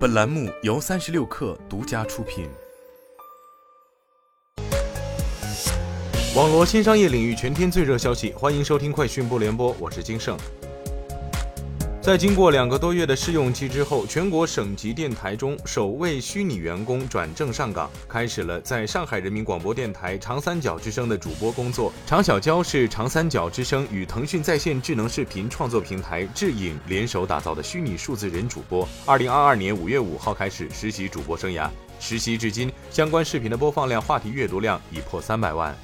本栏目由三十六氪独家出品。网络新商业领域全天最热消息，欢迎收听快讯不联播，我是金盛。在经过两个多月的试用期之后，全国省级电台中首位虚拟员工转正上岗，开始了在上海人民广播电台长三角之声的主播工作。常小娇是长三角之声与腾讯在线智能视频创作平台智影联手打造的虚拟数字人主播。二零二二年五月五号开始实习主播生涯，实习至今，相关视频的播放量、话题阅读量已破三百万。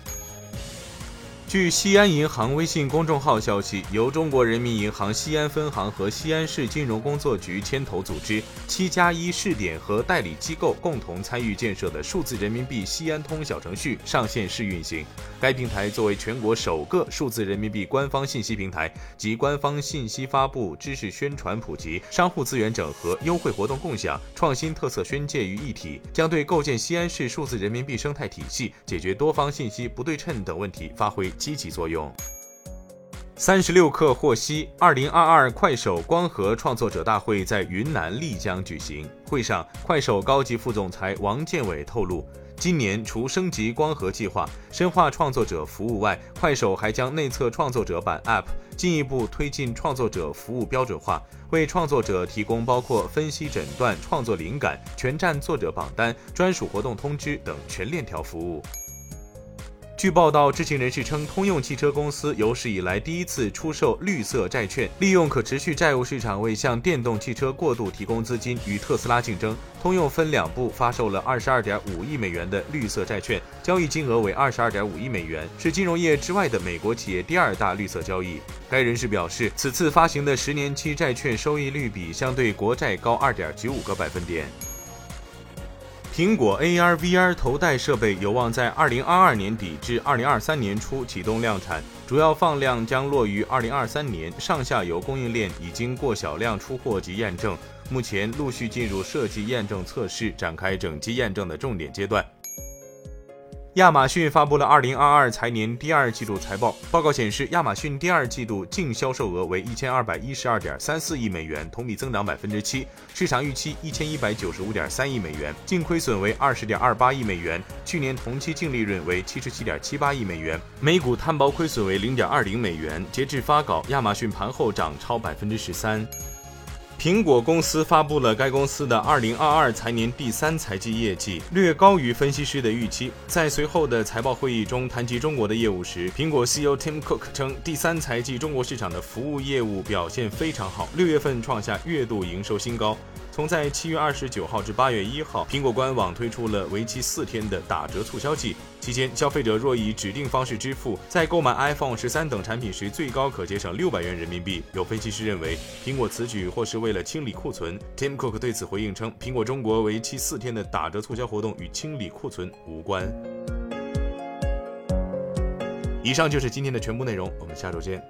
据西安银行微信公众号消息，由中国人民银行西安分行和西安市金融工作局牵头组织，七加一试点和代理机构共同参与建设的数字人民币西安通小程序上线试运行。该平台作为全国首个数字人民币官方信息平台，集官方信息发布、知识宣传普及、商户资源整合、优惠活动共享、创新特色宣介于一体，将对构建西安市数字人民币生态体系、解决多方信息不对称等问题发挥。积极作用。三十六氪获悉，二零二二快手光合创作者大会在云南丽江举行。会上，快手高级副总裁王建伟透露，今年除升级光合计划、深化创作者服务外，快手还将内测创作者版 App 进一步推进创作者服务标准化，为创作者提供包括分析诊断、创作灵感、全站作者榜单、专属活动通知等全链条服务。据报道，知情人士称，通用汽车公司有史以来第一次出售绿色债券，利用可持续债务市场为向电动汽车过渡提供资金，与特斯拉竞争。通用分两步发售了二十二点五亿美元的绿色债券，交易金额为二十二点五亿美元，是金融业之外的美国企业第二大绿色交易。该人士表示，此次发行的十年期债券收益率比相对国债高二点九五个百分点。苹果 AR/VR 头戴设备有望在二零二二年底至二零二三年初启动量产，主要放量将落于二零二三年。上下游供应链已经过小量出货及验证，目前陆续进入设计验证测试，展开整机验证的重点阶段。亚马逊发布了二零二二财年第二季度财报。报告显示，亚马逊第二季度净销售额为一千二百一十二点三四亿美元，同比增长百分之七，市场预期一千一百九十五点三亿美元。净亏损为二十点二八亿美元，去年同期净利润为七十七点七八亿美元，每股摊薄亏损为零点二零美元。截至发稿，亚马逊盘后涨超百分之十三。苹果公司发布了该公司的二零二二财年第三财季业绩，略高于分析师的预期。在随后的财报会议中谈及中国的业务时，苹果 CEO Tim Cook 称，第三财季中国市场的服务业务表现非常好，六月份创下月度营收新高。从在七月二十九号至八月一号，苹果官网推出了为期四天的打折促销季。期间，消费者若以指定方式支付，在购买 iPhone 十三等产品时，最高可节省六百元人民币。有分析师认为，苹果此举或是为了清理库存。Tim Cook 对此回应称，苹果中国为期四天的打折促销活动与清理库存无关。以上就是今天的全部内容，我们下周见。